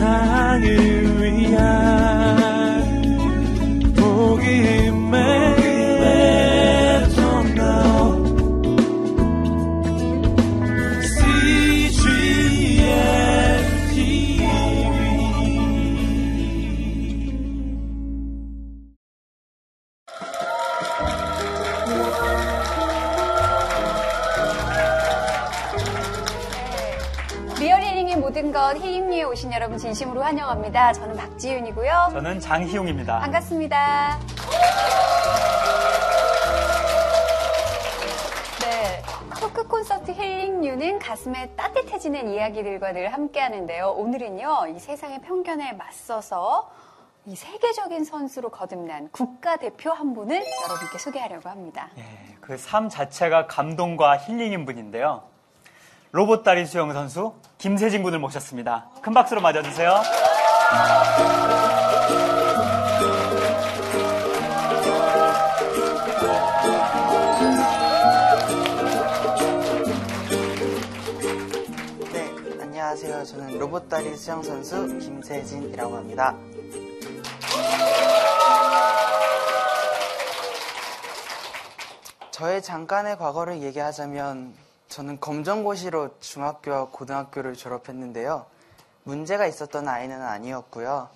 세상을 박지윤이고요. 저는 장희용입니다. 반갑습니다. 네. 토크 콘서트 힐링유는 가슴에 따뜻해지는 이야기들과 늘 함께 하는데요. 오늘은요, 이 세상의 편견에 맞서서 이 세계적인 선수로 거듭난 국가대표 한 분을 여러분께 소개하려고 합니다. 예, 그 삶 자체가 감동과 힐링인 분인데요. 로봇 다리 수영 선수 김세진 군을 모셨습니다. 큰 박수로 맞아주세요. 네, 안녕하세요. 저는 로봇 다리 수영 선수 김세진이라고 합니다. 저의 잠깐의 과거를 얘기하자면 저는 검정고시로 중학교와 고등학교를 졸업했는데요. 문제가 있었던 아이는 아니었고요.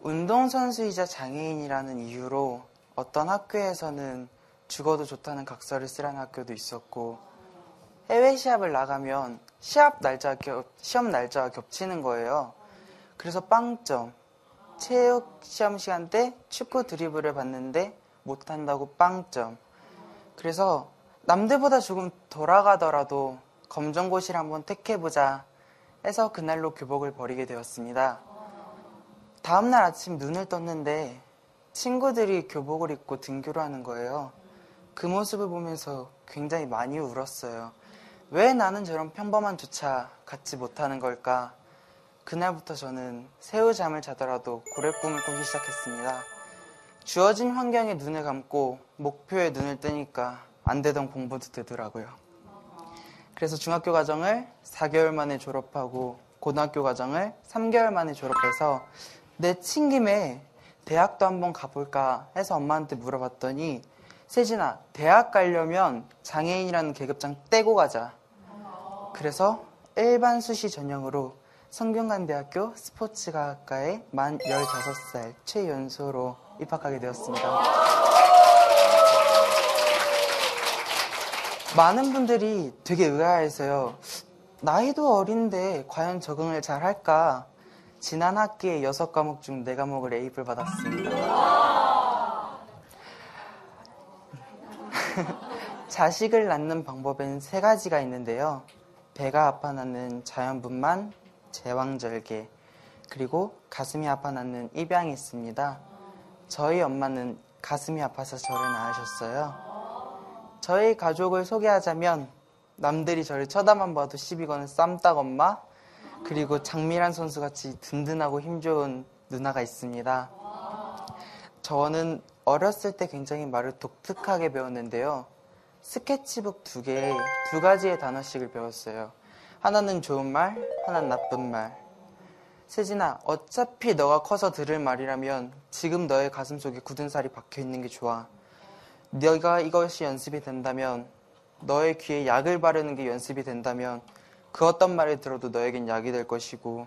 운동선수이자 장애인이라는 이유로 어떤 학교에서는 죽어도 좋다는 각서를 쓰라는 학교도 있었고 해외 시합을 나가면 시합 날짜 겹, 시험 날짜가 겹치는 거예요. 그래서 빵점. 체육 시험 시간 때 축구 드리블을 봤는데 못한다고 빵점. 그래서 남들보다 조금 돌아가더라도 검정고시를 한번 택해보자 해서 그날로 교복을 버리게 되었습니다. 다음날 아침 눈을 떴는데 친구들이 교복을 입고 등교를 하는 거예요. 그 모습을 보면서 굉장히 많이 울었어요. 왜 나는 저런 평범한 조차 갖지 못하는 걸까? 그날부터 저는 새우잠을 자더라도 고래 꿈을 꾸기 시작했습니다. 주어진 환경에 눈을 감고 목표에 눈을 뜨니까 안 되던 공부도 되더라고요. 그래서 중학교 과정을 4개월 만에 졸업하고 고등학교 과정을 3개월 만에 졸업해서 내친 김에 대학도 한번 가볼까 해서 엄마한테 물어봤더니 세진아 대학 가려면 장애인이라는 계급장 떼고 가자. 그래서 일반 수시 전형으로 성균관대학교 스포츠과학과에 만 15살 최연소로 입학하게 되었습니다. 많은 분들이 되게 의아해서요. 나이도 어린데 과연 적응을 잘 할까? 지난 학기에 6과목 중 4과목을 A입을 받았습니다. 자식을 낳는 방법엔 세 가지가 있는데요. 배가 아파 낳는 자연분만, 제왕절개, 그리고 가슴이 아파 낳는 입양이 있습니다. 저희 엄마는 가슴이 아파서 저를 낳으셨어요. 저희 가족을 소개하자면 남들이 저를 쳐다만 봐도 시비 거는 쌈딱 엄마 그리고 장미란 선수같이 든든하고 힘 좋은 누나가 있습니다. 저는 어렸을 때 굉장히 말을 독특하게 배웠는데요. 스케치북 두 개에 두 가지의 단어씩을 배웠어요. 하나는 좋은 말, 하나는 나쁜 말. 세진아, 어차피 너가 커서 들을 말이라면 지금 너의 가슴 속에 굳은 살이 박혀 있는 게 좋아. 네가 이것이 연습이 된다면 너의 귀에 약을 바르는 게 연습이 된다면 그 어떤 말을 들어도 너에겐 약이 될 것이고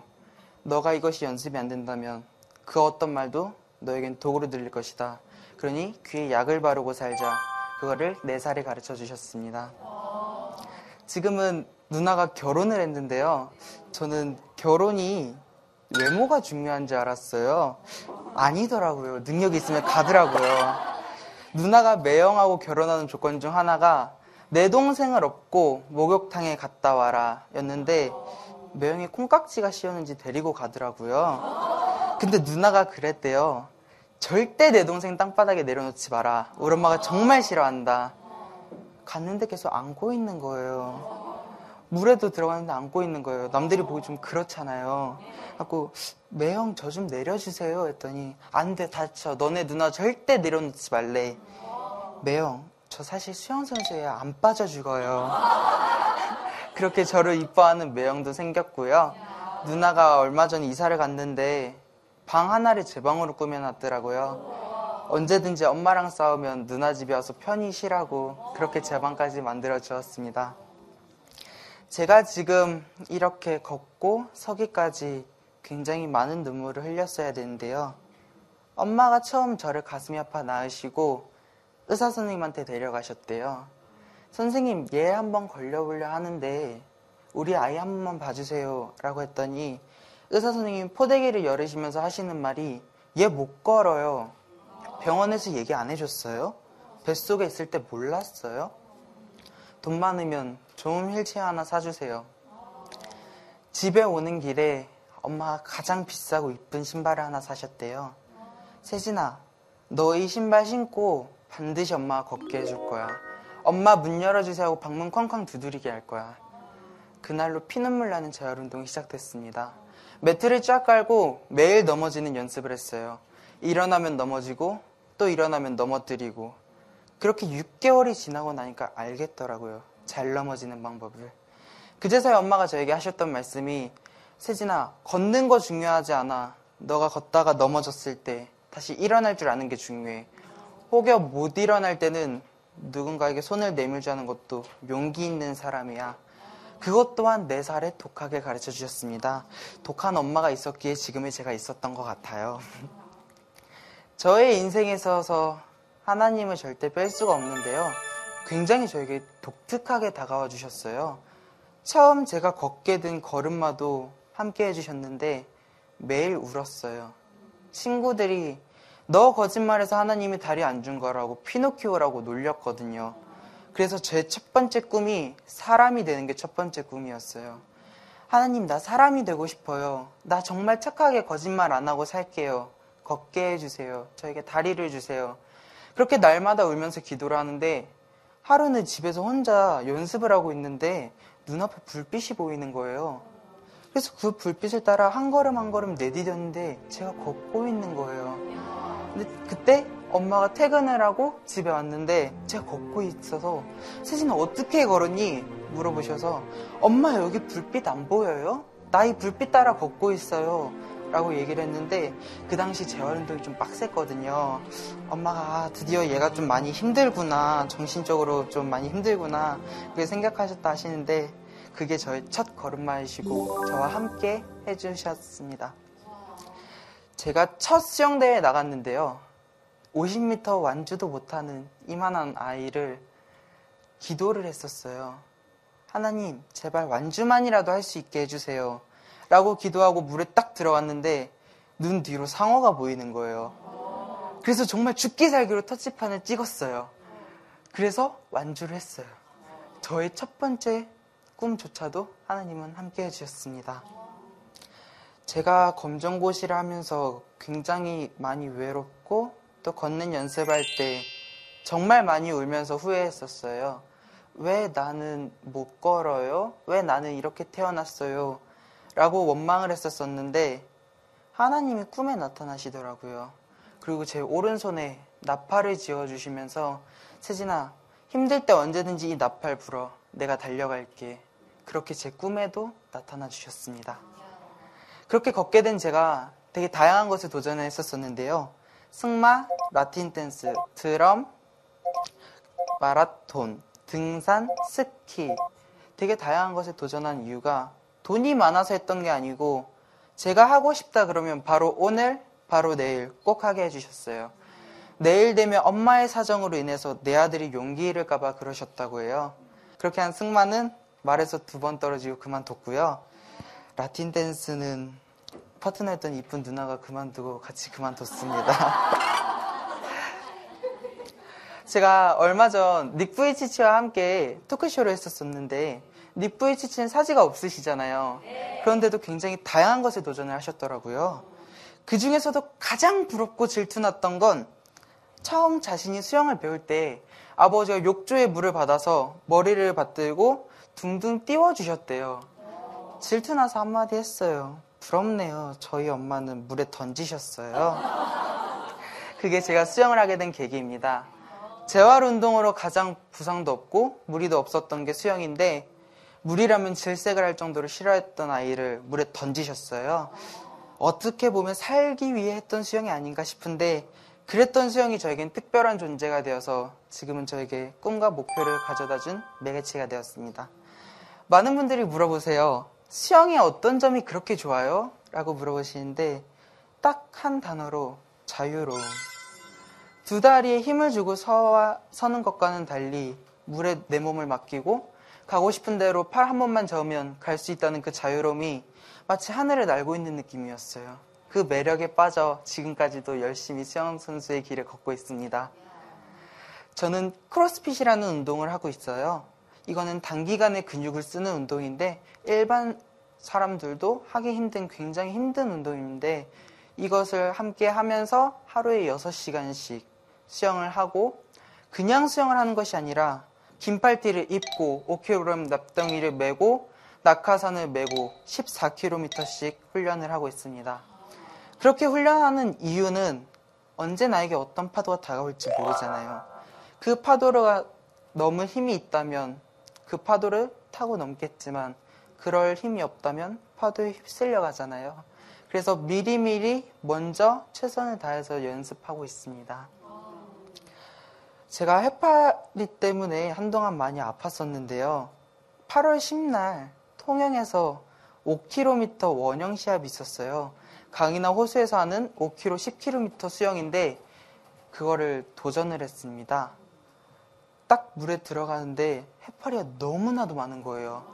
너가 이것이 연습이 안 된다면 그 어떤 말도 너에겐 독으로 들릴 것이다. 그러니 귀에 약을 바르고 살자. 그거를 네 살에 가르쳐 주셨습니다. 지금은 누나가 결혼을 했는데요. 저는 결혼이 외모가 중요한 줄 알았어요. 아니더라고요. 능력이 있으면 가더라고요. 누나가 매형하고 결혼하는 조건 중 하나가 내 동생을 업고 목욕탕에 갔다 와라 였는데 매형이 콩깍지가 씌었는지 데리고 가더라고요. 근데 누나가 그랬대요. 절대 내 동생 땅바닥에 내려놓지 마라. 우리 엄마가 정말 싫어한다. 갔는데 계속 안고 있는 거예요. 물에도 들어갔는데 안고 있는 거예요. 남들이 보기 좀 그렇잖아요. 하고 매형 저 좀 내려주세요 했더니 안 돼 다쳐 너네 누나 절대 내려놓지 말래 매형 저 사실 수영 선수예요 안 빠져 죽어요 그렇게 저를 이뻐하는 매형도 생겼고요 누나가 얼마 전에 이사를 갔는데 방 하나를 제 방으로 꾸며놨더라고요. 언제든지 엄마랑 싸우면 누나 집에 와서 편히 쉬라고 그렇게 제 방까지 만들어 주었습니다. 제가 지금 이렇게 걷고 서기까지 굉장히 많은 눈물을 흘렸어야 되는데요. 엄마가 처음 저를 가슴이 아파 낳으시고 의사 선생님한테 데려가셨대요. 선생님, 얘 한번 걸려보려 하는데 우리 아이 한 번만 봐주세요. 라고 했더니 의사 선생님이 포대기를 열으시면서 하시는 말이 얘 못 걸어요. 병원에서 얘기 안 해줬어요? 뱃속에 있을 때 몰랐어요? 돈 많으면 좋은 휠체어 하나 사주세요. 집에 오는 길에 엄마가 가장 비싸고 이쁜 신발을 하나 사셨대요. 세진아, 너 이 신발 신고 반드시 엄마가 걷게 해줄 거야. 엄마 문 열어주세요 하고 방문 쾅쾅 두드리게 할 거야. 그날로 피눈물 나는 재활 운동이 시작됐습니다. 매트를 쫙 깔고 매일 넘어지는 연습을 했어요. 일어나면 넘어지고 또 일어나면 넘어뜨리고 그렇게 6개월이 지나고 나니까 알겠더라고요. 잘 넘어지는 방법을. 그제서야 엄마가 저에게 하셨던 말씀이 세진아 걷는 거 중요하지 않아. 너가 걷다가 넘어졌을 때 다시 일어날 줄 아는 게 중요해. 혹여 못 일어날 때는 누군가에게 손을 내밀자는 것도 용기 있는 사람이야. 그것 또한 네 살에 독하게 가르쳐 주셨습니다. 독한 엄마가 있었기에 지금의 제가 있었던 것 같아요. 저의 인생에 있어서 하나님을 절대 뺄 수가 없는데요. 굉장히 저에게 독특하게 다가와 주셨어요. 처음 제가 걷게 된 걸음마도 함께 해주셨는데 매일 울었어요. 친구들이 너 거짓말해서 하나님이 다리 안 준 거라고 피노키오라고 놀렸거든요. 그래서 제 첫 번째 꿈이 사람이 되는 게 첫 번째 꿈이었어요. 하나님, 나 사람이 되고 싶어요. 나 정말 착하게 거짓말 안 하고 살게요. 걷게 해주세요. 저에게 다리를 주세요. 그렇게 날마다 울면서 기도를 하는데 하루는 집에서 혼자 연습을 하고 있는데 눈앞에 불빛이 보이는 거예요. 그래서 그 불빛을 따라 한 걸음 한 걸음 내디뎠는데 제가 걷고 있는 거예요. 근데 그때 엄마가 퇴근을 하고 집에 왔는데 제가 걷고 있어서 세진아 어떻게 걸었니? 물어보셔서 엄마 여기 불빛 안 보여요? 나 이 불빛 따라 걷고 있어요. 라고 얘기를 했는데 그 당시 재활운동이 좀 빡셌거든요. 엄마가 아, 드디어 얘가 좀 많이 힘들구나. 정신적으로 좀 많이 힘들구나. 그렇게 생각하셨다 하시는데 그게 저의 첫 걸음마이시고 저와 함께 해주셨습니다. 제가 첫 수영대회에 나갔는데요. 50m 완주도 못하는 이만한 아이를 기도를 했었어요. 하나님, 제발 완주만이라도 할 수 있게 해주세요. 라고 기도하고 물에 딱 들어갔는데 눈 뒤로 상어가 보이는 거예요. 그래서 정말 죽기 살기로 터치판을 찍었어요. 그래서 완주를 했어요. 저의 첫 번째 꿈조차도 하나님은 함께 해주셨습니다. 제가 검정고시를 하면서 굉장히 많이 외롭고 또 걷는 연습할 때 정말 많이 울면서 후회했었어요. 왜 나는 못 걸어요? 왜 나는 이렇게 태어났어요? 라고 원망을 했었었는데 하나님이 꿈에 나타나시더라고요. 그리고 제 오른손에 나팔을 지어주시면서 세진아 힘들 때 언제든지 이 나팔 불어 내가 달려갈게. 그렇게 제 꿈에도 나타나 주셨습니다. 그렇게 걷게 된 제가 되게 다양한 것을 도전했었었는데요. 승마, 라틴 댄스, 드럼, 마라톤, 등산, 스키 되게 다양한 것에 도전한 이유가 돈이 많아서 했던 게 아니고 제가 하고 싶다 그러면 바로 오늘, 바로 내일 꼭 하게 해주셨어요. 내일 되면 엄마의 사정으로 인해서 내 아들이 용기 잃을까봐 그러셨다고 해요. 그렇게 한 승마는 말에서 두 번 떨어지고 그만뒀고요. 라틴 댄스는 파트너였던 이쁜 누나가 그만두고 같이 그만뒀습니다. 제가 얼마 전 닉 브이치치와 함께 토크쇼를 했었었는데 닉브이치치는 사지가 없으시잖아요. 그런데도 굉장히 다양한 것에 도전을 하셨더라고요. 그 중에서도 가장 부럽고 질투났던 건 처음 자신이 수영을 배울 때 아버지가 욕조에 물을 받아서 머리를 받들고 둥둥 띄워주셨대요. 질투나서 한마디 했어요. 부럽네요. 저희 엄마는 물에 던지셨어요. 그게 제가 수영을 하게 된 계기입니다. 재활 운동으로 가장 부상도 없고 무리도 없었던 게 수영인데 물이라면 질색을 할 정도로 싫어했던 아이를 물에 던지셨어요. 어떻게 보면 살기 위해 했던 수영이 아닌가 싶은데 그랬던 수영이 저에겐 특별한 존재가 되어서 지금은 저에게 꿈과 목표를 가져다 준 매개체가 되었습니다. 많은 분들이 물어보세요. 수영의 어떤 점이 그렇게 좋아요? 라고 물어보시는데 딱 한 단어로 자유로움. 두 다리에 힘을 주고 서와, 서는 것과는 달리 물에 내 몸을 맡기고 가고 싶은 대로 팔 한 번만 저으면 갈 수 있다는 그 자유로움이 마치 하늘을 날고 있는 느낌이었어요. 그 매력에 빠져 지금까지도 열심히 수영 선수의 길을 걷고 있습니다. 저는 크로스핏이라는 운동을 하고 있어요. 이거는 단기간에 근육을 쓰는 운동인데 일반 사람들도 하기 힘든 굉장히 힘든 운동인데 이것을 함께 하면서 하루에 6시간씩 수영을 하고 그냥 수영을 하는 것이 아니라 긴팔티를 입고 5kg 납덩이를 메고 낙하산을 메고 14km씩 훈련을 하고 있습니다. 그렇게 훈련하는 이유는 언제 나에게 어떤 파도가 다가올지 모르잖아요. 그 파도가 너무 힘이 있다면 그 파도를 타고 넘겠지만 그럴 힘이 없다면 파도에 휩쓸려 가잖아요. 그래서 미리미리 먼저 최선을 다해서 연습하고 있습니다. 제가 해파리 때문에 한동안 많이 아팠었는데요. 8월 10날 통영에서 5km 원형 시합이 있었어요. 강이나 호수에서 하는 5km, 10km 수영인데 그거를 도전을 했습니다. 딱 물에 들어가는데 해파리가 너무나도 많은 거예요.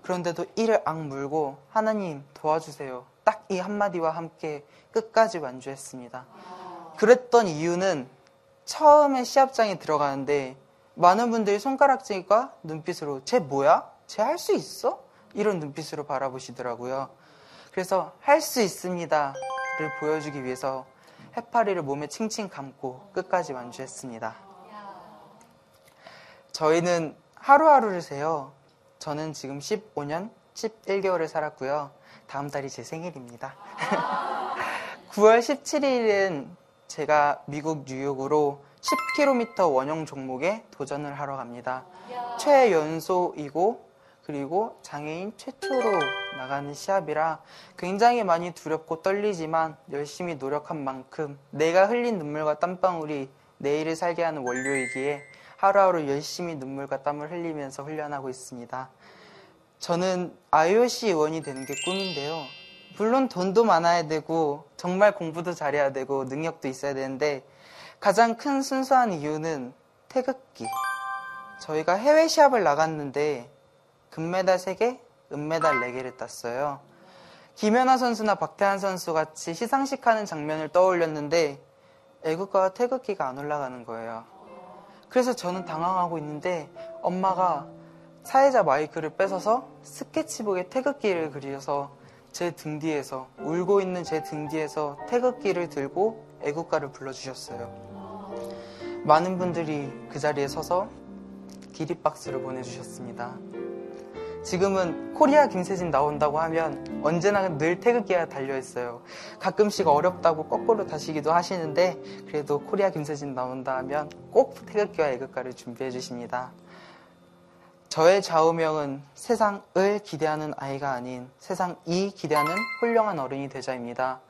그런데도 이를 악물고 하나님 도와주세요. 딱 이 한마디와 함께 끝까지 완주했습니다. 그랬던 이유는 처음에 시합장에 들어가는데 많은 분들이 손가락질과 눈빛으로 쟤 뭐야? 쟤 할 수 있어? 이런 눈빛으로 바라보시더라고요. 그래서 할 수 있습니다를 보여주기 위해서 해파리를 몸에 칭칭 감고 끝까지 완주했습니다. 저희는 하루하루를 세요. 저는 지금 15년 11개월을 살았고요. 다음 달이 제 생일입니다. 9월 17일은 제가 미국 뉴욕으로 10km 원형 종목에 도전을 하러 갑니다. 최연소이고 그리고 장애인 최초로 나가는 시합이라 굉장히 많이 두렵고 떨리지만 열심히 노력한 만큼 내가 흘린 눈물과 땀방울이 내일을 살게 하는 원료이기에 하루하루 열심히 눈물과 땀을 흘리면서 훈련하고 있습니다. 저는 IOC 의원이 되는 게 꿈인데요. 물론 돈도 많아야 되고 정말 공부도 잘해야 되고 능력도 있어야 되는데 가장 큰 순수한 이유는 태극기. 저희가 해외 시합을 나갔는데 금메달 3개, 은메달 4개를 땄어요. 김연아 선수나 박태환 선수 같이 시상식 하는 장면을 떠올렸는데 애국가와 태극기가 안 올라가는 거예요. 그래서 저는 당황하고 있는데 엄마가 사회자 마이크를 뺏어서 스케치북에 태극기를 그려서 제 등 뒤에서 울고 있는 제 등 뒤에서 태극기를 들고 애국가를 불러주셨어요. 많은 분들이 그 자리에 서서 기립박수를 보내주셨습니다. 지금은 코리아 김세진 나온다고 하면 언제나 늘 태극기가 달려있어요. 가끔씩 어렵다고 거꾸로 다시기도 하시는데 그래도 코리아 김세진 나온다 하면 꼭 태극기와 애국가를 준비해 주십니다. 저의 좌우명은 세상을 기대하는 아이가 아닌 세상이 기대하는 훌륭한 어른이 되자입니다.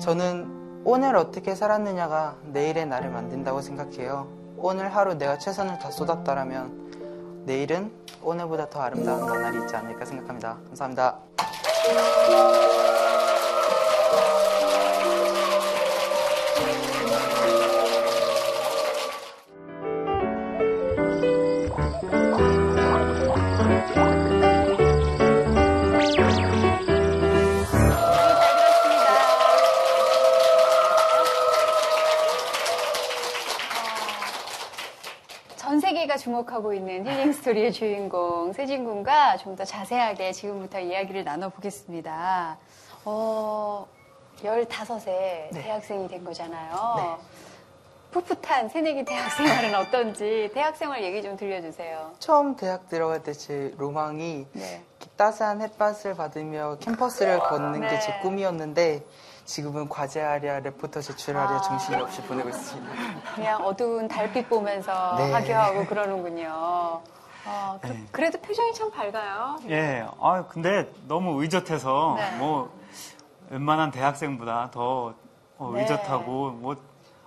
저는 오늘 어떻게 살았느냐가 내일의 나를 만든다고 생각해요. 오늘 하루 내가 최선을 다 쏟았다라면 내일은 오늘보다 더 아름다운 나날이 있지 않을까 생각합니다. 감사합니다. 주목하고 있는 힐링 스토리의 주인공 세진 군과 좀 더 자세하게 지금부터 이야기를 나눠보겠습니다. 어, 15세 대학생이 된 거잖아요. 네. 풋풋한 새내기 대학 생활은 어떤지 대학 생활 얘기 좀 들려주세요. 처음 대학 들어갈 때 제 로망이 네. 따스한 햇볕을 받으며 캠퍼스를 걷는 게제 네. 꿈이었는데 지금은 과제하랴 레포터 제출하랴 아. 정신이 없이 보내고 있습니다. 그냥 어두운 달빛 보면서 네. 하교하고 그러는군요. 아, 네. 그, 래도 표정이 참 밝아요. 예, 아 근데 너무 의젓해서 네. 뭐 웬만한 대학생보다 더 어, 네. 의젓하고 뭐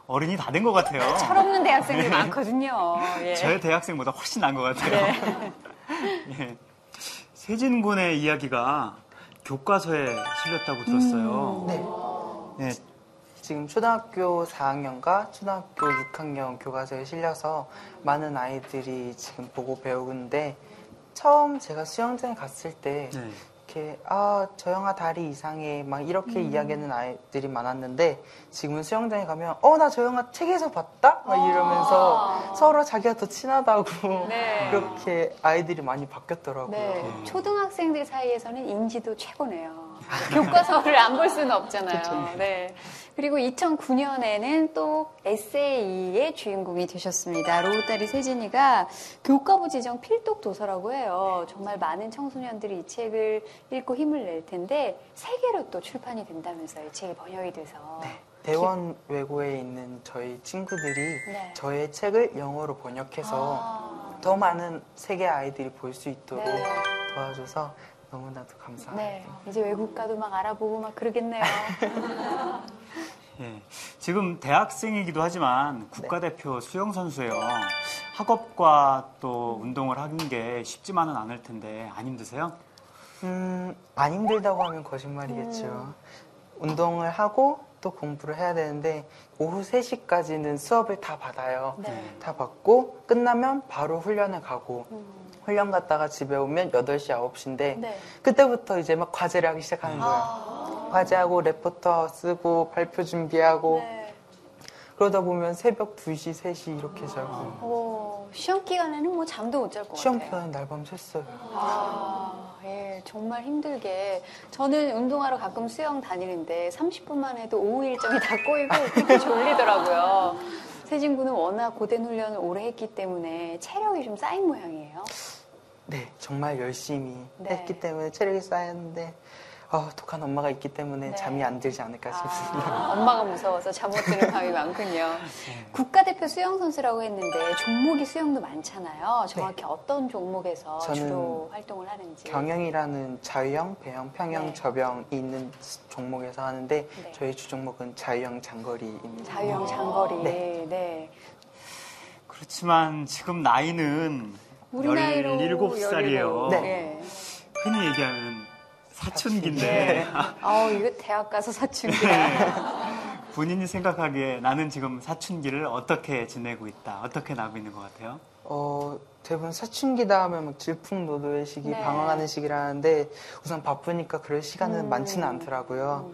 어른이 다 된 것 같아요. 철없는 대학생들 많거든요. 예. 제 대학생보다 훨씬 나은 것 같아요. 네. 예. 세진 군의 이야기가 교과서에 실렸다고 들었어요. 네. 예, 지금 초등학교 4학년과 초등학교 6학년 교과서에 실려서 많은 아이들이 지금 보고 배우는데 처음 제가 수영장에 갔을 때 네. 이렇게 아 저영아 다리 이상해 막 이렇게 이야기하는 아이들이 많았는데 지금은 수영장에 가면 어 나 저영아 책에서 봤다 막 이러면서 서로 자기가 더 친하다고 네. 그렇게 아이들이 많이 바뀌었더라고요. 네. 초등학생들 사이에서는 인지도 최고네요. 교과서를 안 볼 수는 없잖아요. 네. 그리고 2009년에는 또 에세이의 주인공이 되셨습니다. 로봇다리 세진이가 교과부 지정 필독 도서라고 해요. 정말 많은 청소년들이 이 책을 읽고 힘을 낼 텐데 세계로 또 출판이 된다면서요. 이 책이 번역이 돼서. 대원 외고에 있는 저희 친구들이 네. 저의 책을 영어로 번역해서 아. 더 많은 세계 아이들이 볼 수 있도록 네. 도와줘서 너무나도 감사합니다. 네. 이제 외국 가도 막 알아보고 막 그러겠네요. 예. 지금 대학생이기도 하지만 국가대표 수영 선수예요. 학업과 또 운동을 하는 게 쉽지만은 않을 텐데 안 힘드세요? 음, 안 힘들다고 하면 거짓말이겠죠. 음. 운동을 하고 또 공부를 해야 되는데 오후 3시까지는 수업을 다 받아요. 네. 다 받고 끝나면 바로 훈련을 가고 음. 훈련 갔다가 집에 오면 8시, 9시인데 네. 그때부터 이제 막 과제를 하기 시작하는 거예요. 아. 과제하고 레포터 쓰고 발표 준비하고 네. 그러다 보면 새벽 2시, 3시 이렇게 자고 오, 시험 기간에는 뭐 잠도 못 잘것 시험 같아요. 기간에 날밤 샜어요. 아, 예, 정말 힘들게. 저는 운동하러 가끔 수영 다니는데 30분만 해도 오후 일정이 다 꼬이고 그렇게 졸리더라고요. 세진 군은 워낙 고된 훈련을 오래 했기 때문에 체력이 좀 쌓인 모양이에요. 네, 정말 열심히 네. 했기 때문에 체력이 쌓였는데 아, 독한 엄마가 있기 때문에 네. 잠이 안 들지 않을까 싶습니다. 아, 엄마가 무서워서 잠 못 드는 밤이 많군요. 국가대표 수영 선수라고 했는데 종목이 수영도 많잖아요. 정확히 어떤 종목에서 네. 저는 주로 활동을 하는지. 경영이라는 자유형, 배영, 평영, 네. 접영이 있는 종목에서 하는데 네. 저희 주 종목은 자유형 장거리입니다. 자유형 장거리. 네. 네. 그렇지만 지금 나이는 우리 나이로 17살이에요. 네. 흔히 얘기하면 사춘기인데 아, 이거 대학 가서 사춘기야. 본인이 생각하기에 나는 지금 사춘기를 어떻게 지내고 있다, 어떻게 나고 있는 것 같아요? 어, 대부분 사춘기다 하면 막 질풍노도의 시기, 네. 방황하는 시기라는데 우선 바쁘니까 그럴 시간은 음. 많지는 않더라고요.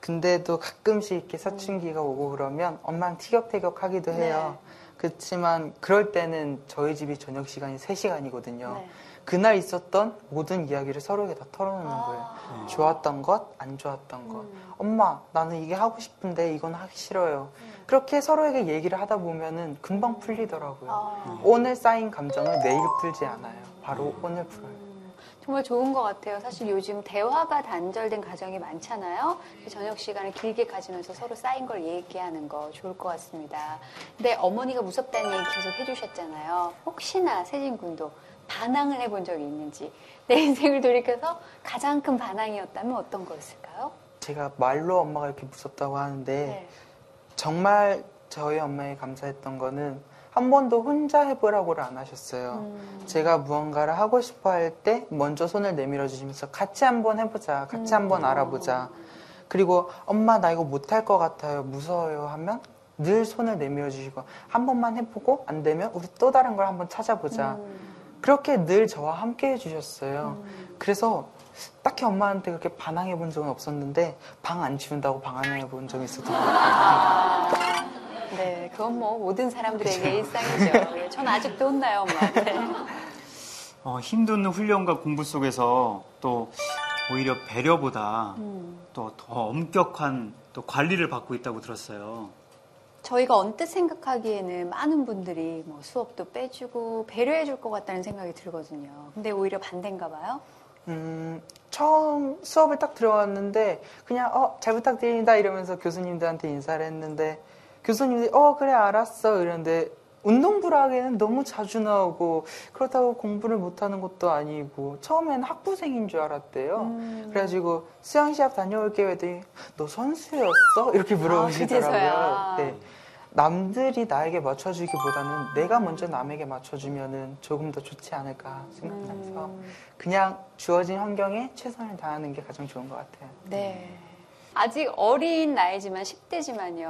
근데도 가끔씩 이렇게 사춘기가 오고 그러면 엄마랑 티격태격 하기도 해요. 네. 그렇지만 그럴 때는 저희 집이 저녁 시간이 3시간이거든요. 네. 그날 있었던 모든 이야기를 서로에게 다 털어놓는 아. 거예요. 좋았던 것, 안 좋았던 것. 음. 엄마, 나는 이게 하고 싶은데 이건 하기 싫어요. 그렇게 서로에게 얘기를 하다 보면은 금방 풀리더라고요. 아. 오늘 쌓인 감정을 내일 풀지 않아요. 바로 오늘 풀어요. 음, 정말 좋은 것 같아요. 사실 요즘 대화가 단절된 가정이 많잖아요. 그 저녁 시간을 길게 가지면서 서로 쌓인 걸 얘기하는 거 좋을 것 같습니다. 근데 어머니가 무섭다는 얘기 계속 해주셨잖아요. 혹시나 세진 군도 반항을 해본 적이 있는지 내 인생을 돌이켜서 가장 큰 반항이었다면 어떤 거였을까요? 제가 말로 엄마가 이렇게 무섭다고 하는데 네. 정말 저희 엄마에 감사했던 거는 한 번도 혼자 해보라고를 안 하셨어요. 음. 제가 무언가를 하고 싶어 할 때 먼저 손을 내밀어 주시면서 같이 한번 해보자. 같이 한번 알아보자. 그리고 엄마 나 이거 못할 것 같아요. 무서워요 하면 늘 손을 내밀어 주시고 한 번만 해보고 안 되면 우리 또 다른 걸 한번 찾아보자. 음. 그렇게 늘 저와 함께 해주셨어요. 그래서 딱히 엄마한테 그렇게 반항해 본 적은 없었는데 방 안 치운다고 방황해 본 적이 있었던 것 같아요. 아, 네, 그건 뭐 모든 사람들에게 일상이죠. 예, 전 아직도 혼나요, 엄마한테. 어, 힘든 훈련과 공부 속에서 또 오히려 배려보다 음. 또더 엄격한 또 관리를 받고 있다고 들었어요. 저희가 언뜻 생각하기에는 많은 분들이 뭐 수업도 빼주고 배려해 줄 것 같다는 생각이 들거든요. 근데 오히려 반대인가 봐요. 음, 처음 수업을 딱 들어왔는데 그냥 어, 잘 부탁드립니다 이러면서 교수님들한테 인사를 했는데 교수님들이 어 그래 알았어 이러는데 운동부라기에는 너무 자주 나오고 그렇다고 공부를 못하는 것도 아니고 처음에는 학부생인 줄 알았대요. 음. 그래가지고 수영 시합 다녀올게 했더니 너 선수였어? 이렇게 물어보시더라고요. 그제서야. 네. 남들이 나에게 맞춰주기보다는 내가 먼저 남에게 맞춰주면은 조금 더 좋지 않을까 생각나서 음. 그냥 주어진 환경에 최선을 다하는 게 가장 좋은 것 같아요. 네. 아직 어린 나이지만 10대지만요.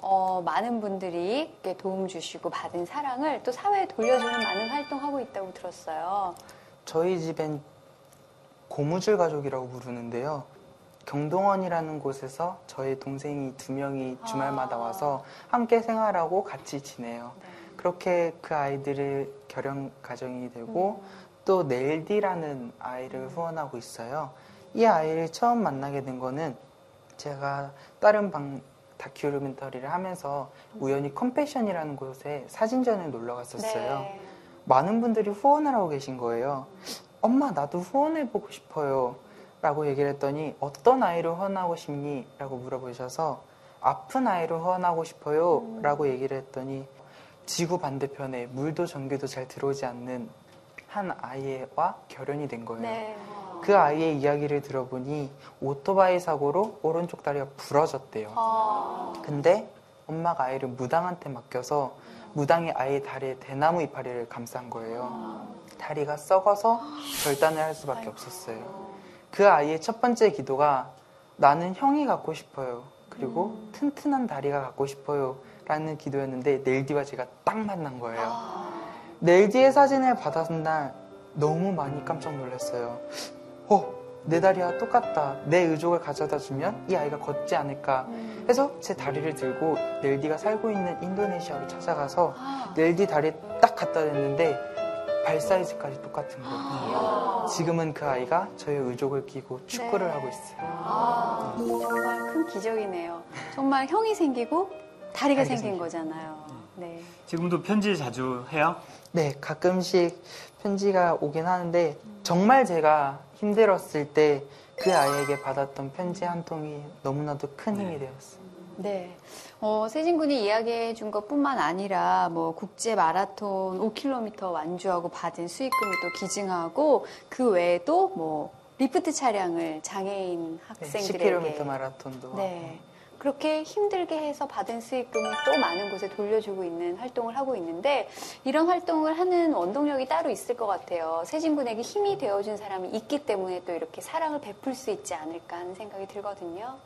어, 많은 분들이 도움 주시고 받은 사랑을 또 사회에 돌려주는 많은 활동하고 있다고 들었어요. 저희 집엔 고무줄 가족이라고 부르는데요. 경동원이라는 곳에서 저희 동생이 두 명이 주말마다 아. 와서 함께 생활하고 같이 지내요. 네. 그렇게 그 아이들을 결혼 가정이 되고 또 넬디라는 아이를 후원하고 있어요. 이 아이를 처음 만나게 된 거는 제가 다른 방 다큐멘터리를 하면서 우연히 컴패션이라는 곳에 사진전을 놀러 갔었어요. 네. 많은 분들이 후원을 하고 계신 거예요. 엄마, 나도 후원해 보고 싶어요. 라고 얘기를 했더니 어떤 아이를 후원하고 싶니? 라고 물어보셔서 아픈 아이를 후원하고 싶어요. 라고 얘기를 했더니 지구 반대편에 물도 전기도 잘 들어오지 않는 한 아이와 결연이 된 거예요. 네. 그 아이의 이야기를 들어보니 오토바이 사고로 오른쪽 다리가 부러졌대요. 어, 근데 엄마가 아이를 무당한테 맡겨서 무당이 아이의 다리에 대나무 이파리를 감싼 거예요. 다리가 썩어서 결단을 할 수밖에 없었어요. 그 아이의 첫 번째 기도가 나는 형이 갖고 싶어요. 그리고 튼튼한 다리가 갖고 싶어요. 라는 기도였는데 넬디와 제가 딱 만난 거예요. 넬디의 사진을 받았은 날 너무 많이 깜짝 놀랐어요. 어, 내 다리와 똑같다. 내 의족을 가져다 주면 이 아이가 걷지 않을까 해서 제 다리를 들고 넬디가 살고 있는 인도네시아로 찾아가서 아. 넬디 다리에 딱 갖다 댔는데 발 사이즈까지 똑같은 거예요. 지금은 그 아이가 저의 의족을 끼고 축구를 네. 하고 있어요. 아, 정말 큰 기적이네요. 정말 형이 생기고 다리가 다리가 생긴 생기고. 거잖아요. 네. 지금도 편지 자주 해요? 네, 가끔씩 편지가 오긴 하는데 정말 제가 힘들었을 때 그 아이에게 받았던 편지 한 통이 너무나도 큰 힘이 되었어요. 네. 어, 세진 군이 이야기해 준 것 뿐만 아니라 뭐 국제 마라톤 5km 완주하고 받은 수익금을 또 기증하고 그 외에도 뭐 리프트 차량을 장애인 네, 학생들에게 10km 마라톤도 네. 그렇게 힘들게 해서 받은 수익금을 또 많은 곳에 돌려주고 있는 활동을 하고 있는데 이런 활동을 하는 원동력이 따로 있을 것 같아요. 세진군에게 힘이 되어준 사람이 있기 때문에 또 이렇게 사랑을 베풀 수 있지 않을까 하는 생각이 들거든요.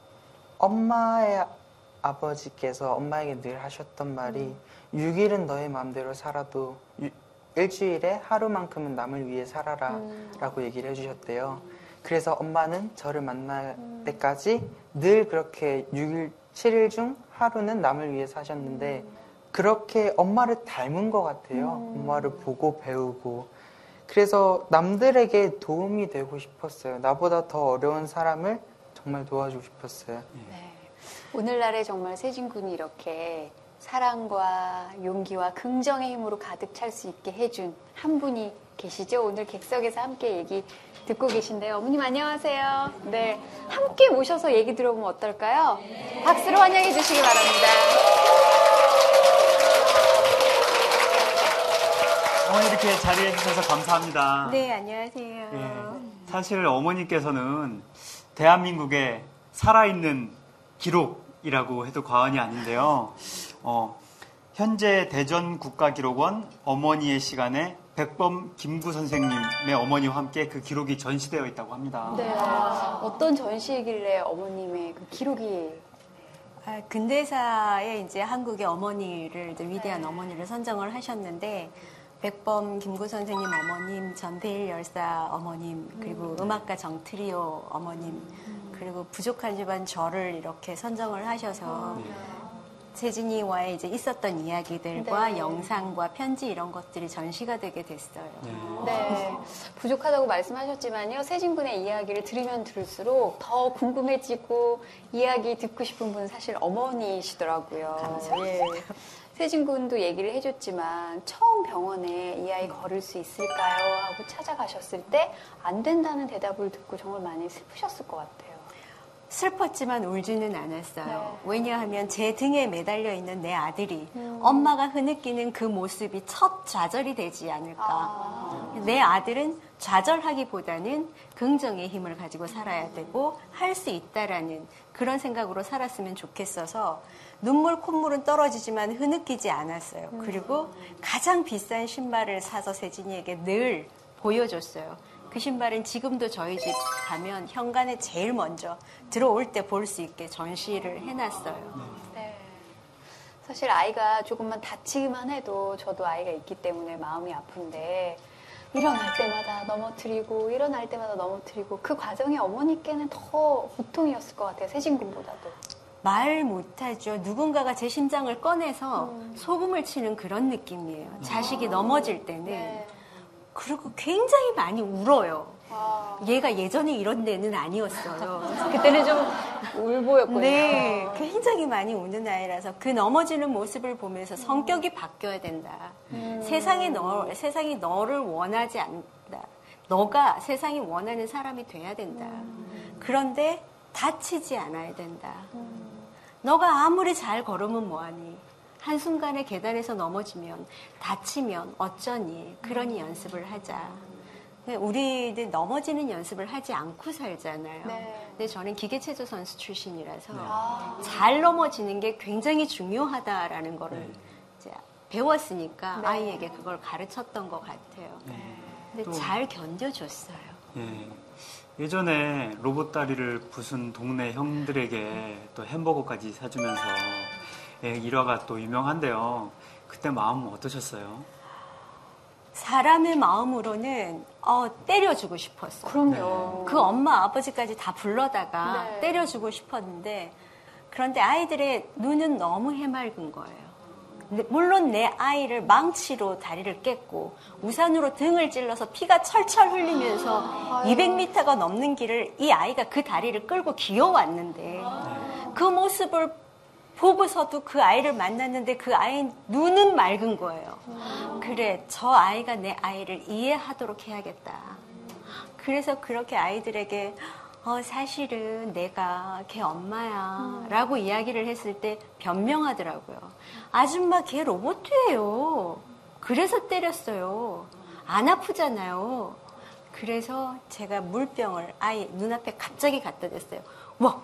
엄마의 아버지께서 엄마에게 늘 하셨던 말이 6일은 너의 마음대로 살아도 유- 일주일에 하루만큼은 남을 위해 살아라 음. 라고 얘기를 해주셨대요. 그래서 엄마는 저를 만날 때까지 늘 그렇게 6일, 7일 중 하루는 남을 위해 사셨는데 그렇게 엄마를 닮은 것 같아요. 음. 엄마를 보고 배우고. 그래서 남들에게 도움이 되고 싶었어요. 나보다 더 어려운 사람을 정말 도와주고 싶었어요. 네. 오늘날에 정말 세진군이 이렇게 사랑과 용기와 긍정의 힘으로 가득 찰 수 있게 해준 한 분이 계시죠. 오늘 객석에서 함께 얘기 듣고 계신데요. 어머님 안녕하세요. 네. 함께 모셔서 얘기 들어보면 어떨까요? 박수로 환영해 주시기 바랍니다. 어머니 이렇게 자리해 주셔서 감사합니다. 네, 안녕하세요. 예, 사실 어머니께서는 대한민국의 살아있는 기록이라고 해도 과언이 아닌데요. 어, 현재 대전 국가기록원 어머니의 시간에 백범 김구 선생님의 어머니와 함께 그 기록이 전시되어 있다고 합니다. 네. 어떤 전시이길래 어머님의 그 기록이 아, 근대사에 이제 한국의 어머니를 이제 위대한 어머니를 선정을 하셨는데 백범 김구 선생님 어머님, 전대일 열사 어머님, 그리고 음. 악가 정트리오 어머님, 그리고 부족한 집안 저를 이렇게 선정을 하셔서 세진이와의 이제 있었던 이야기들과 네. 영상과 편지 이런 것들이 전시가 되게 됐어요. 네. 부족하다고 말씀하셨지만요. 세진 군의 이야기를 들으면 들을수록 더 궁금해지고 이야기 듣고 싶은 분은 사실 어머니시더라고요. 예. 세진 군도 얘기를 해줬지만 처음 병원에 이 아이 걸을 수 있을까요? 하고 찾아가셨을 때 안 된다는 대답을 듣고 정말 많이 슬프셨을 것 같아요. 슬펐지만 울지는 않았어요. 네. 왜냐하면 제 등에 매달려 있는 내 아들이 음. 엄마가 흐느끼는 그 모습이 첫 좌절이 되지 않을까. 아. 내 아들은 좌절하기보다는 긍정의 힘을 가지고 살아야 되고 할 수 있다라는 그런 생각으로 살았으면 좋겠어서 눈물 콧물은 떨어지지만 흐느끼지 않았어요. 그리고 가장 비싼 신발을 사서 세진이에게 늘 보여줬어요. 그 신발은 지금도 저희 집 가면 현관에 제일 먼저 들어올 때 볼 수 있게 전시를 해놨어요. 네. 사실 아이가 조금만 다치기만 해도 저도 아이가 있기 때문에 마음이 아픈데 일어날 때마다 넘어뜨리고 일어날 때마다 넘어뜨리고 그 과정이 어머니께는 더 고통이었을 것 같아요. 세진군보다도. 말 못하죠. 누군가가 제 심장을 꺼내서 소금을 치는 그런 느낌이에요. 자식이 넘어질 때는. 네. 그리고 굉장히 많이 울어요. 아, 얘가 예전에 이런 데는 아니었어요. 그때는 좀 울보였군요. 네, 굉장히 많이 우는 아이라서 그 넘어지는 모습을 보면서 성격이 바뀌어야 된다. 세상에 너, 세상이 너를 원하지 않는다. 너가 세상이 원하는 사람이 돼야 된다. 그런데 다치지 않아야 된다. 너가 아무리 잘 걸으면 뭐하니? 한순간에 계단에서 넘어지면, 다치면 어쩌니? 그러니 연습을 하자. 근데 우리들 넘어지는 연습을 하지 않고 살잖아요. 네. 근데 저는 기계체조 선수 출신이라서 아, 잘 넘어지는 게 굉장히 중요하다라는 거를 이제 배웠으니까 네. 아이에게 그걸 가르쳤던 것 같아요. 근데 또- 잘 견뎌줬어요. 예. 예전에 로봇 다리를 부순 동네 형들에게 또 햄버거까지 사주면서 예, 일화가 또 유명한데요. 그때 마음 어떠셨어요? 사람의 마음으로는 어, 때려주고 싶었어요. 그럼요. 그 엄마 아버지까지 다 불러다가 네. 때려주고 싶었는데 그런데 아이들의 눈은 너무 해맑은 거예요. 물론 내 아이를 망치로 다리를 깼고 우산으로 등을 찔러서 피가 철철 흘리면서 200m가 넘는 길을 이 아이가 그 다리를 끌고 기어왔는데 그 모습을 보고서도 그 아이를 만났는데 그 아이 눈은 맑은 거예요. 그래, 저 아이가 내 아이를 이해하도록 해야겠다. 그래서 그렇게 아이들에게 어, 사실은 내가 걔 엄마야 라고 이야기를 했을 때 변명하더라고요. 아줌마 걔 로봇이에요. 그래서 때렸어요. 안 아프잖아요. 그래서 제가 물병을 아이 눈앞에 갑자기 갖다 댔어요. 와,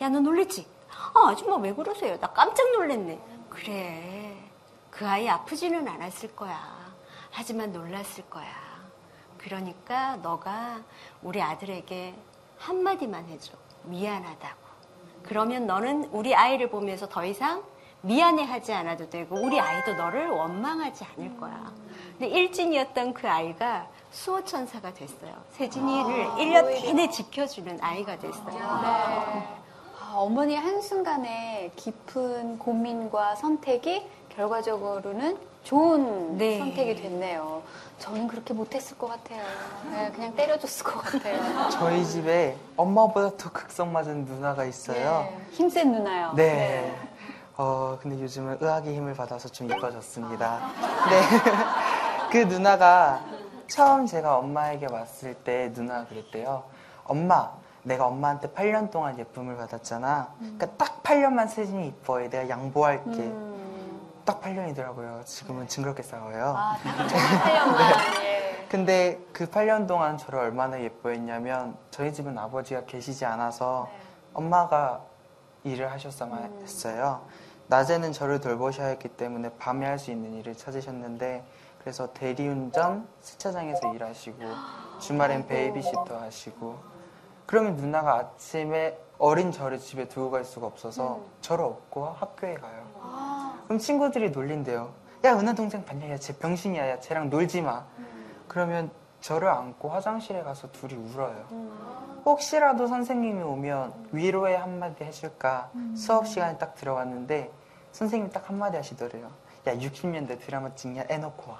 야, 너 놀랬지? 아, 아줌마 왜 그러세요? 나 깜짝 놀랐네. 그래. 그 아이 아프지는 않았을 거야. 하지만 놀랐을 거야. 그러니까 너가 우리 아들에게 한마디만 해줘. 미안하다고. 그러면 너는 우리 아이를 보면서 더 이상 미안해 하지 않아도 되고, 우리 아이도 너를 원망하지 않을 거야. 근데 일진이었던 그 아이가 수호천사가 됐어요. 세진이를 일 1년 내내 지켜주는 아이가 됐어요. 네. 아, 어머니 한순간에 깊은 고민과 선택이 결과적으로는 좋은 네. 선택이 됐네요. 저는 그렇게 못했을 것 같아요. 네, 그냥 때려줬을 것 같아요. 저희 집에 엄마보다 더 극성 맞은 누나가 있어요. 네, 힘센 누나요. 네. 어, 근데 요즘은 의학의 힘을 받아서 좀 이뻐졌습니다. 네. 그 누나가 처음 제가 엄마에게 왔을 때 누나가 그랬대요. 엄마, 내가 엄마한테 8년 동안 예쁨을 받았잖아. 그러니까 딱 8년만 세진이 이뻐해. 내가 양보할게. 음. 딱 8년이더라고요. 지금은 징그럽게 싸워요. 아, 딱 정말 8년만. 예. 근데 그 8년 동안 저를 얼마나 예뻐했냐면 저희 집은 아버지가 계시지 않아서 네. 엄마가 일을 하셨어만 했어요. 낮에는 저를 돌보셔야 했기 때문에 밤에 할 수 있는 일을 찾으셨는데 그래서 대리운전, 세차장에서 일하시고 주말엔 베이비시터 하시고 그러면 누나가 아침에 어린 저를 집에 두고 갈 수가 없어서 저를 업고 학교에 가요. 그럼 친구들이 놀린대요. 야, 은하 동생 봤냐? 야, 쟤 병신이야. 야, 쟤랑 놀지 마. 그러면 저를 안고 화장실에 가서 둘이 울어요. 혹시라도 선생님이 오면 위로의 한마디 해줄까 수업 시간에 딱 들어갔는데 선생님이 딱 한마디 하시더래요. 야 60년대 드라마 찍냐 애 놓고 와.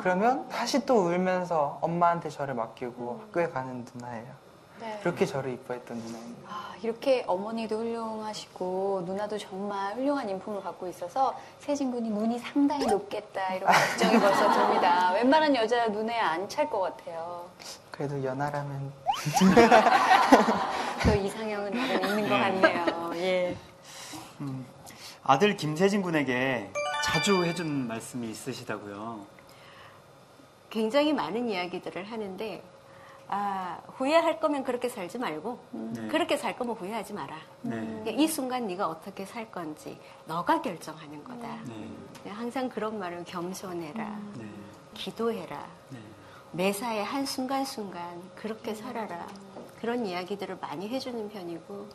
그러면 다시 또 울면서 엄마한테 저를 맡기고 학교에 가는 누나예요. 네. 그렇게 저를 이뻐했던 누나입니다. 아, 이렇게 어머니도 훌륭하시고 누나도 정말 훌륭한 인품을 갖고 있어서 세진군이 눈이 상당히 높겠다 이런 걱정이 벌써 듭니다. 웬만한 여자 눈에 안 찰 것 같아요. 그래도 연하라면 또 이상형은 다들 있는 것 같네요. 예. 아들 김세진 군에게 자주 해준 말씀이 있으시다고요. 굉장히 많은 이야기들을 하는데 아, 후회할 거면 그렇게 살지 말고 네. 그렇게 살 거면 후회하지 마라. 네. 이 순간 네가 어떻게 살 건지 너가 결정하는 거다. 네. 항상 그런 말을 겸손해라. 네. 기도해라. 네. 매사에 한 순간 순간 그렇게 살아라. 그런 이야기들을 많이 해주는 편이고,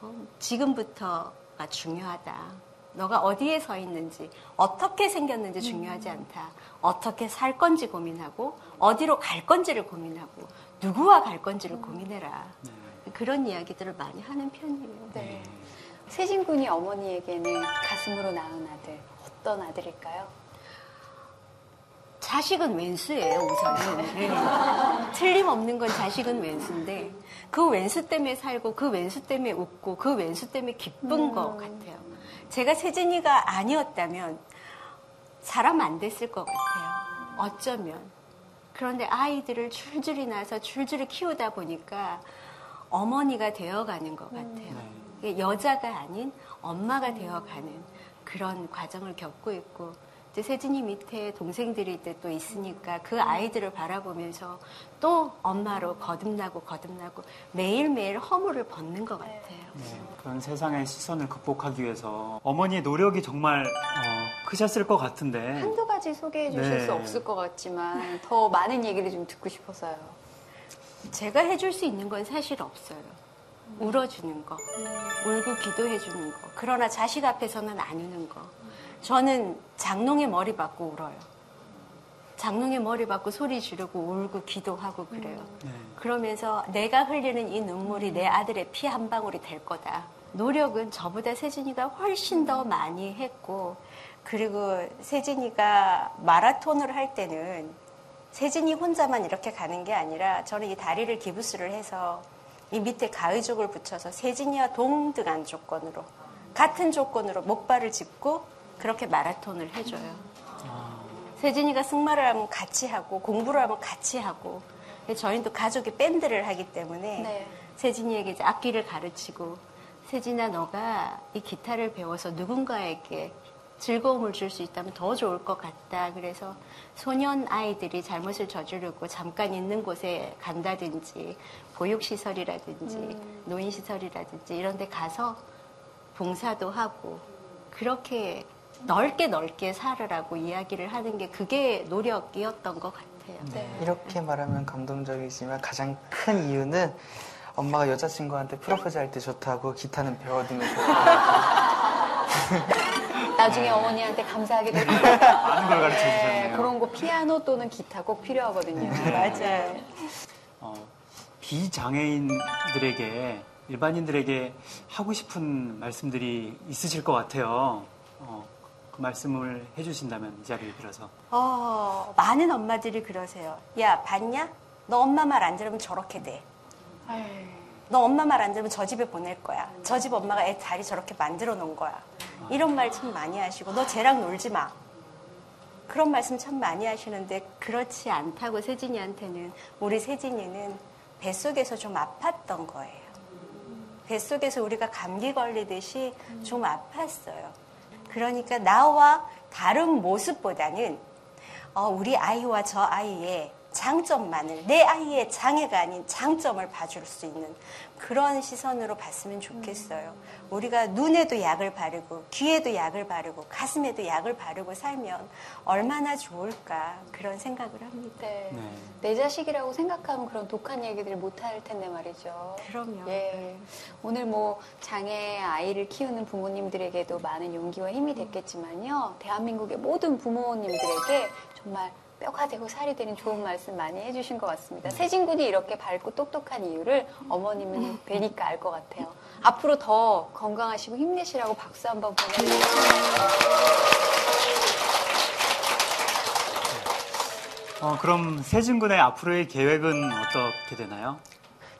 어, 지금부터가 중요하다. 너가 어디에 서 있는지, 어떻게 생겼는지 중요하지 않다. 어떻게 살 건지 고민하고, 어디로 갈 건지를 고민하고, 누구와 갈 건지를 고민해라. 그런 이야기들을 많이 하는 편이에요. 네. 세진 군이 어머니에게는 가슴으로 낳은 아들, 어떤 아들일까요? 자식은 웬수예요, 우선은. 네. 틀림없는 건 자식은 웬수인데, 그 웬수 때문에 살고, 그 웬수 때문에 웃고, 그 웬수 때문에 기쁜 것 같아요. 제가 세진이가 아니었다면, 사람 안 됐을 것 같아요. 어쩌면. 그런데 아이들을 줄줄이 낳아서 줄줄이 키우다 보니까, 어머니가 되어가는 것 같아요. 이게 여자가 아닌 엄마가 되어가는 그런 과정을 겪고 있고 이제 세진이 밑에 동생들이 이제 또 있으니까 그 아이들을 바라보면서 또 엄마로 거듭나고 거듭나고 매일매일 허물을 벗는 것 같아요. 네, 그런 세상의 시선을 극복하기 위해서 어머니의 노력이 정말 어, 크셨을 것 같은데 한두 가지 소개해 주실 네. 수 없을 것 같지만 더 많은 얘기를 좀 듣고 싶어서요. 제가 해줄 수 있는 건 사실 없어요. 울어주는 거, 울고 기도해주는 거. 그러나 자식 앞에서는 안 우는 거. 저는 장롱에 머리 박고 울어요. 장롱에 머리 박고 소리 지르고 울고 기도하고 그래요. 네. 그러면서 내가 흘리는 이 눈물이 내 아들의 피 한 방울이 될 거다. 노력은 저보다 세진이가 훨씬 더 많이 했고, 그리고 세진이가 마라톤을 할 때는 세진이 혼자만 이렇게 가는 게 아니라 저는 이 다리를 기부스를 해서 이 밑에 가의족을 붙여서 세진이와 동등한 조건으로 같은 조건으로 목발을 짚고 그렇게 마라톤을 해줘요. 세진이가 승마를 하면 같이 하고 공부를 하면 같이 하고 저희는 또 가족이 밴드를 하기 때문에 네. 세진이에게 이제 악기를 가르치고 세진아 너가 이 기타를 배워서 누군가에게 즐거움을 줄 수 있다면 더 좋을 것 같다. 그래서 소년 아이들이 잘못을 저지르고 잠깐 있는 곳에 간다든지 보육시설이라든지 노인시설이라든지 이런 데 가서 봉사도 하고 그렇게 넓게 넓게 살으라고 이야기를 하는 게 그게 노력이었던 것 같아요. 네. 이렇게 말하면 감동적이지만 가장 큰 이유는 엄마가 여자친구한테 프로포즈 할 때 좋다고 기타는 배워두면 좋다고 나중에 어머니한테 감사하게 되고 많은 걸 가르쳐 주셨네요. 그런 거 피아노 또는 기타 꼭 필요하거든요. 맞아요. 어, 비장애인들에게 일반인들에게 하고 싶은 말씀들이 있으실 것 같아요. 어, 그 말씀을 해주신다면 이 자리를 빌어서 어, 많은 엄마들이 그러세요. 야, 봤냐? 너 엄마 말 안 들으면 저렇게 돼. 너 엄마 말 안 들으면 저 집에 보낼 거야. 저 집 엄마가 애 자리 저렇게 만들어 놓은 거야. 이런 말 참 많이 하시고, 너 쟤랑 놀지 마. 그런 말씀 참 많이 하시는데, 그렇지 않다고 세진이한테는, 우리 세진이는 뱃속에서 좀 아팠던 거예요. 뱃속에서 우리가 감기 걸리듯이 좀 아팠어요. 그러니까 나와 다른 모습보다는 어, 우리 아이와 저 아이의 장점만을 내 아이의 장애가 아닌 장점을 봐줄 수 있는 그런 시선으로 봤으면 좋겠어요. 우리가 눈에도 약을 바르고 귀에도 약을 바르고 가슴에도 약을 바르고 살면 얼마나 좋을까 그런 생각을 합니다. 네. 네. 내 자식이라고 생각하면 그런 독한 얘기들을 못 할 텐데 말이죠. 그럼요. 예. 오늘 뭐 장애 아이를 키우는 부모님들에게도 많은 용기와 힘이 됐겠지만요. 대한민국의 모든 부모님들에게 정말 뼈가 되고 살이 되는 좋은 말씀 많이 해주신 것 같습니다. 세진군이 이렇게 밝고 똑똑한 이유를 어머님은 뵈니까 알 것 같아요. 앞으로 더 건강하시고 힘내시라고 박수 한번 보내드립니다. 어, 그럼 세진 군의 앞으로의 계획은 어떻게 되나요?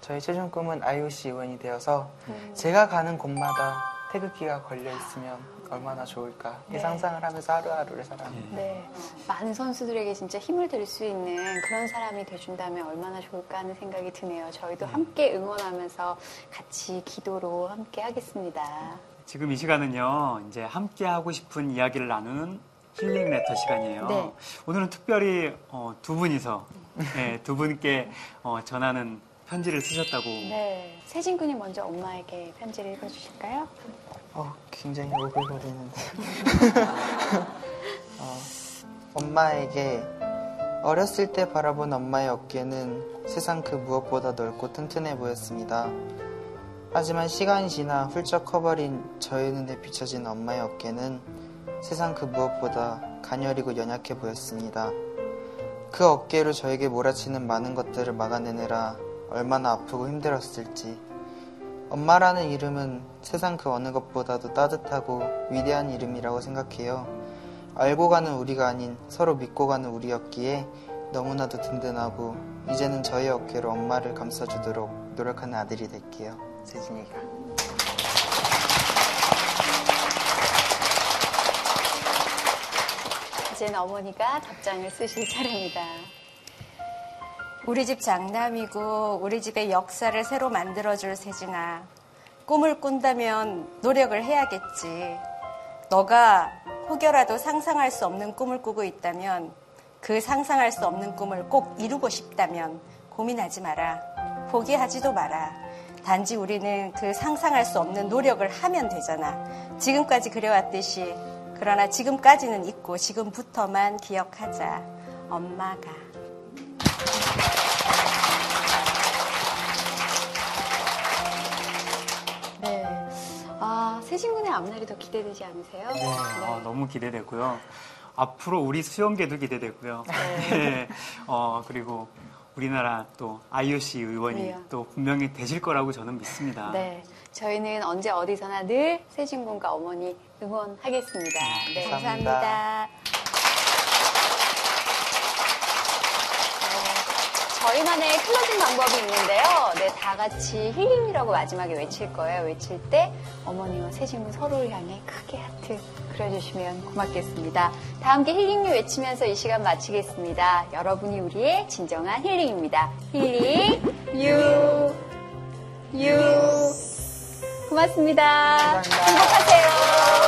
저희 최종 꿈은 IOC 의원이 되어서 제가 가는 곳마다 태극기가 걸려 있으면 얼마나 좋을까 이 네. 상상을 하면서 하루하루를 살아갑니다. 네. 많은 선수들에게 진짜 힘을 들 수 있는 그런 사람이 돼준다면 얼마나 좋을까 하는 생각이 드네요. 저희도 함께 응원하면서 같이 기도로 함께 하겠습니다. 지금 이 시간은요, 이제 함께 하고 싶은 이야기를 나누는 힐링 레터 시간이에요. 네. 오늘은 특별히 어, 두 분이서 네, 두 분께 어, 전하는 편지를 쓰셨다고. 네. 세진 군이 먼저 엄마에게 편지를 읽어주실까요? 어, 굉장히 오글거리는데. 어, 엄마에게 어렸을 때 바라본 엄마의 어깨는 세상 그 무엇보다 넓고 튼튼해 보였습니다. 하지만 시간이 지나 훌쩍 커버린 저의 눈에 비춰진 엄마의 어깨는 세상 그 무엇보다 가녀리고 연약해 보였습니다. 그 어깨로 저에게 몰아치는 많은 것들을 막아내느라 얼마나 아프고 힘들었을지. 엄마라는 이름은 세상 그 어느 것보다도 따뜻하고 위대한 이름이라고 생각해요. 알고 가는 우리가 아닌 서로 믿고 가는 우리였기에 너무나도 든든하고 이제는 저의 어깨로 엄마를 감싸주도록 노력하는 아들이 될게요. 세진이가. 이제는 어머니가 답장을 쓰실 차례입니다. 우리 집 장남이고 우리 집의 역사를 새로 만들어줄 세진아. 꿈을 꾼다면 노력을 해야겠지. 너가 혹여라도 상상할 수 없는 꿈을 꾸고 있다면 그 상상할 수 없는 꿈을 꼭 이루고 싶다면 고민하지 마라. 포기하지도 마라. 단지 우리는 그 상상할 수 없는 노력을 하면 되잖아. 지금까지 그래왔듯이. 그러나 지금까지는 있고 지금부터만 기억하자. 엄마가. 아, 세진 군의 앞날이 더 기대되지 않으세요? 네, 어, 너무 기대되고요. 앞으로 우리 수영계도 기대되고요. 네. 어, 그리고 우리나라 또 IOC 위원이 위원. 또 분명히 되실 거라고 저는 믿습니다. 네. 저희는 언제 어디서나 늘 세진 군과 어머니 응원하겠습니다. 네. 감사합니다. 감사합니다. 저희만의 closing 방법이 있는데요. 네, 다 같이 힐링이라고 마지막에 외칠 거예요. 외칠 때 어머니와 세진군 서로를 향해 크게 하트 그려주시면 고맙겠습니다. 다 함께 힐링유 외치면서 이 시간 마치겠습니다. 여러분이 우리의 진정한 힐링입니다. 힐링, 유, 유. 고맙습니다. 감사합니다. 행복하세요.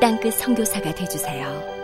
땅끝 성교사가 되주세요.